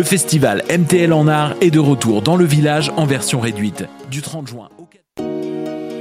Le festival MTL en art est de retour dans le village en version réduite du 30 juin au 4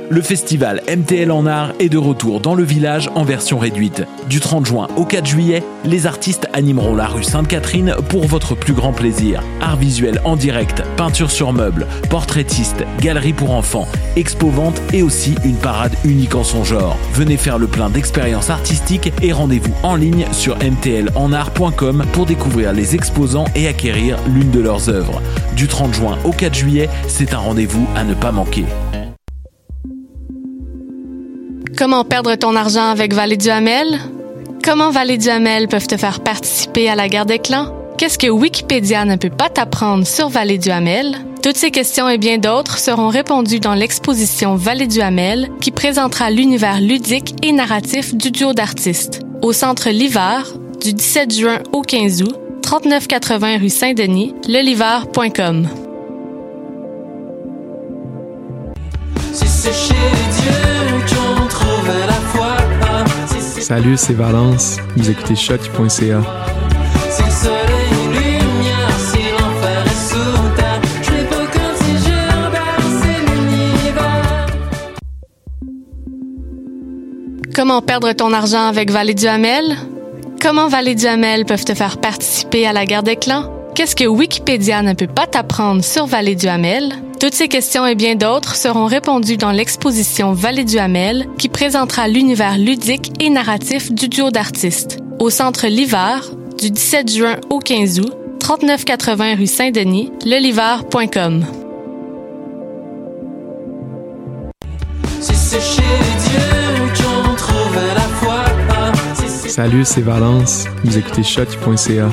le festival MTL en art est de retour dans le village en version réduite. Du 30 juin au 4 juillet, les artistes animeront la rue Sainte-Catherine pour votre plus grand plaisir. Art visuel en direct, peinture sur meubles, portraitiste, galerie pour enfants, expo-vente et aussi une parade unique en son genre. Venez faire le plein d'expériences artistiques et rendez-vous en ligne sur mtlenart.com pour découvrir les exposants et acquérir l'une de leurs œuvres. Du 30 juin au 4 juillet, c'est un rendez-vous à ne pas manquer. Comment perdre ton argent avec Vallée du Hamel? Comment Vallée du Hamel peuvent te faire participer à la guerre des clans? Qu'est-ce que Wikipédia ne peut pas t'apprendre sur Vallée du Hamel? Toutes ces questions et bien d'autres seront répondues dans l'exposition Vallée du Hamel qui présentera l'univers ludique et narratif du duo d'artistes. Au centre L'Hiver, du 17 juin au 15 août, 3980 rue Saint-Denis, lelivar.com. Salut, c'est Valence. Vous écoutez shot.ca. Comment perdre ton argent avec Vallée du Hamel? Comment Vallée du Hamel peuvent te faire participer à la guerre des clans? Qu'est-ce que Wikipédia ne peut pas t'apprendre sur Vallée du Hamel? Toutes ces questions et bien d'autres seront répondues dans l'exposition Vallée du Hamel qui présentera l'univers ludique et narratif du duo d'artistes. Au centre L'Hiver, du 17 juin au 15 août, 3980 rue Saint-Denis, lelivar.com. Salut, c'est Valence. Vous écoutez shot.ca.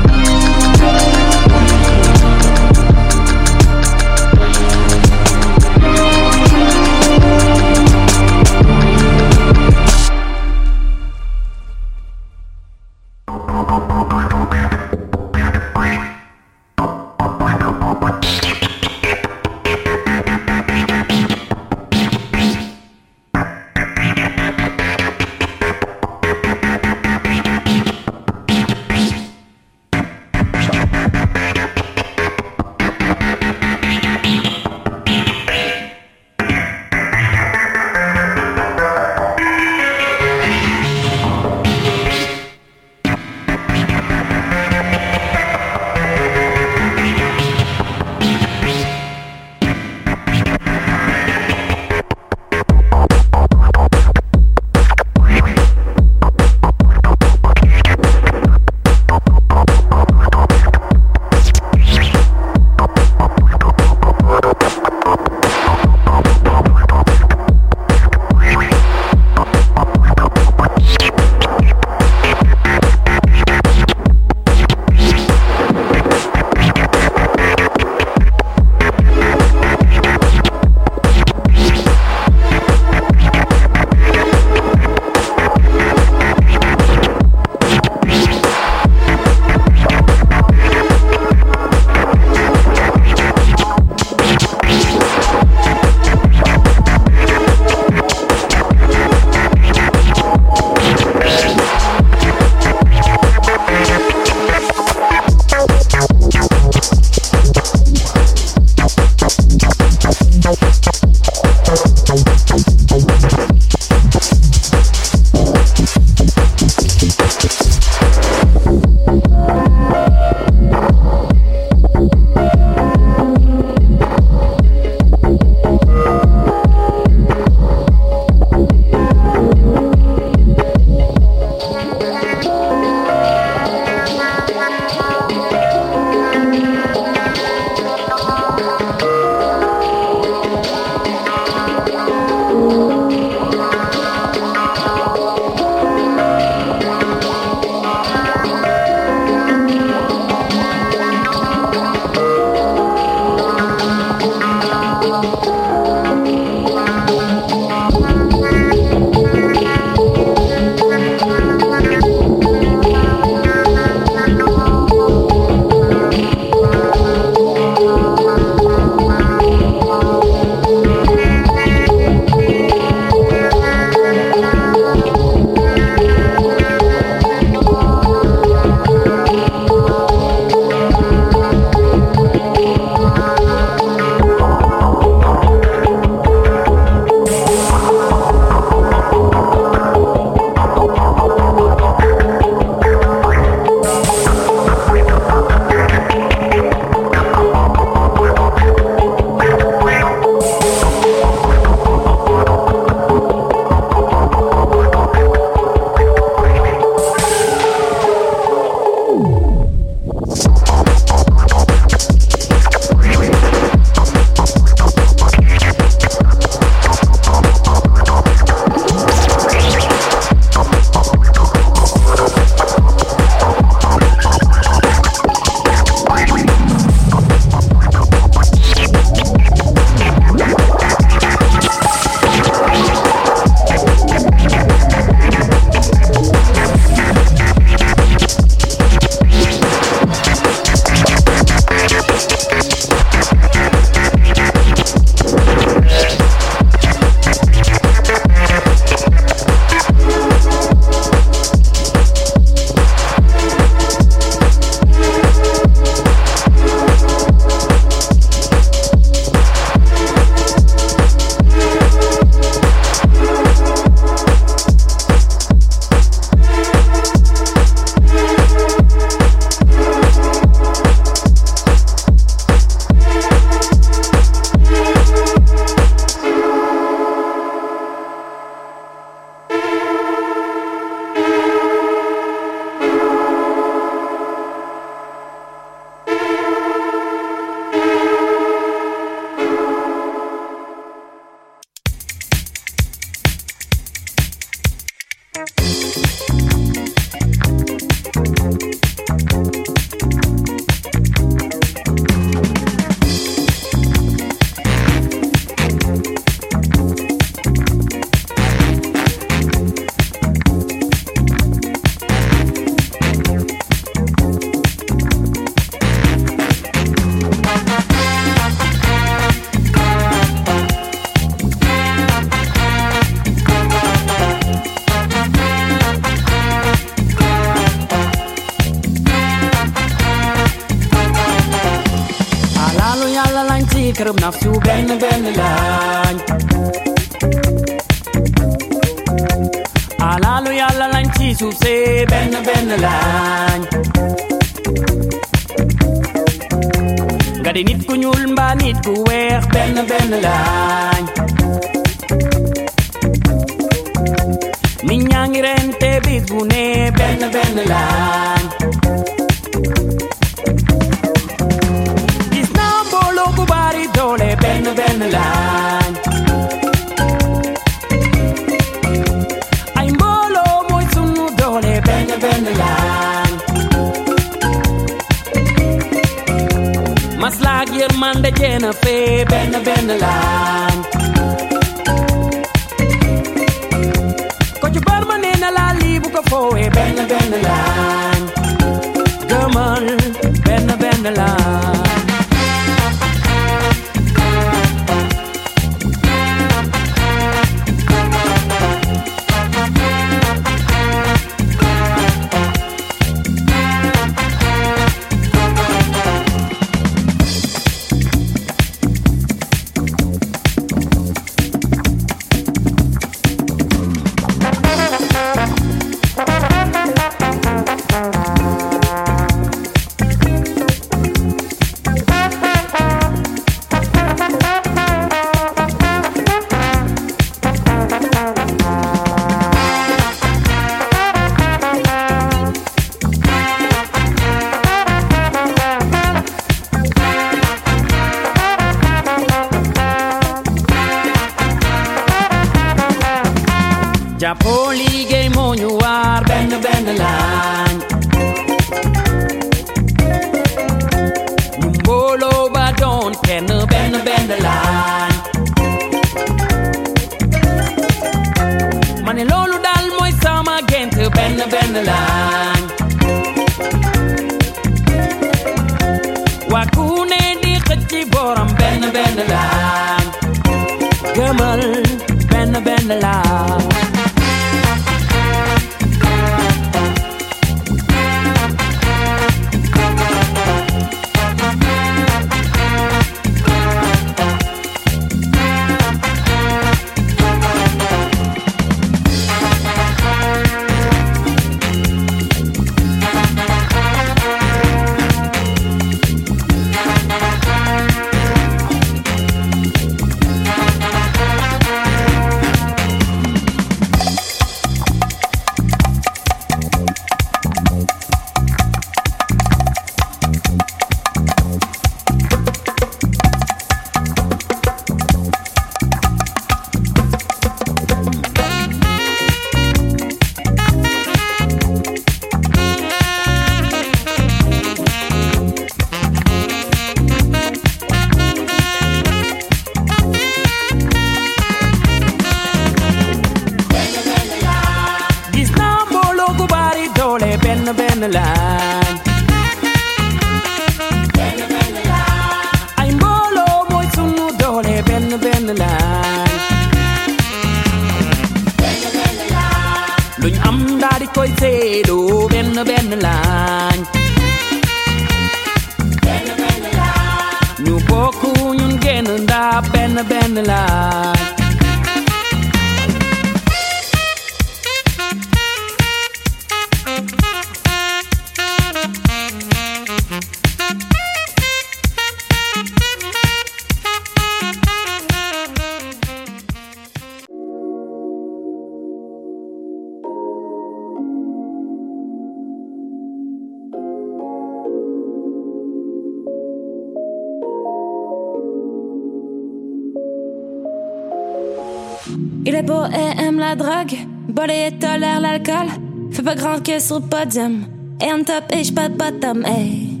Fais pas grand que sur le podium. Et on top et j'pas de bottom, hey.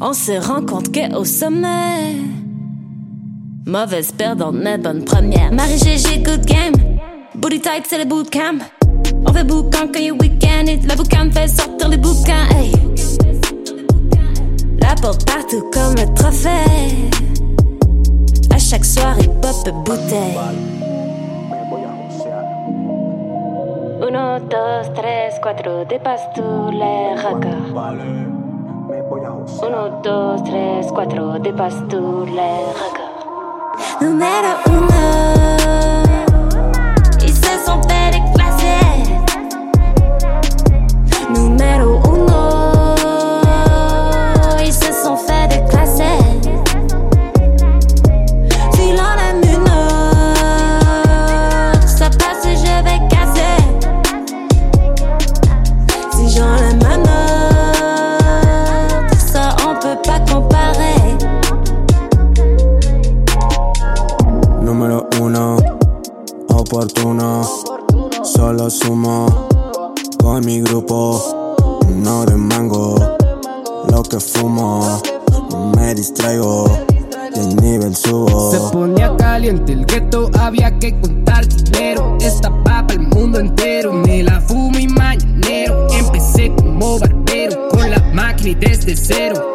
On se rend compte que au sommet. Mauvaise perdante, mais bonne première. Marie GG, good game. Booty tight, c'est le bootcamp. On fait boucan quand il week-end. Et la boucan fait sortir les bouquins, hey. La porte partout comme le trophée. À chaque soirée, pop bouteille. 1, 2, 3, 4, de Pastule, Jaca. 1, 2, 3, 4, de Pastule, Jaca. Número 1. Con mi grupo. No de mango, lo que fumo. Me distraigo el nivel subo. Se ponía caliente el gueto, había que contar dinero. Esta papa el mundo entero, me la fumo y mañanero. Empecé como barbero, con la máquina y desde cero.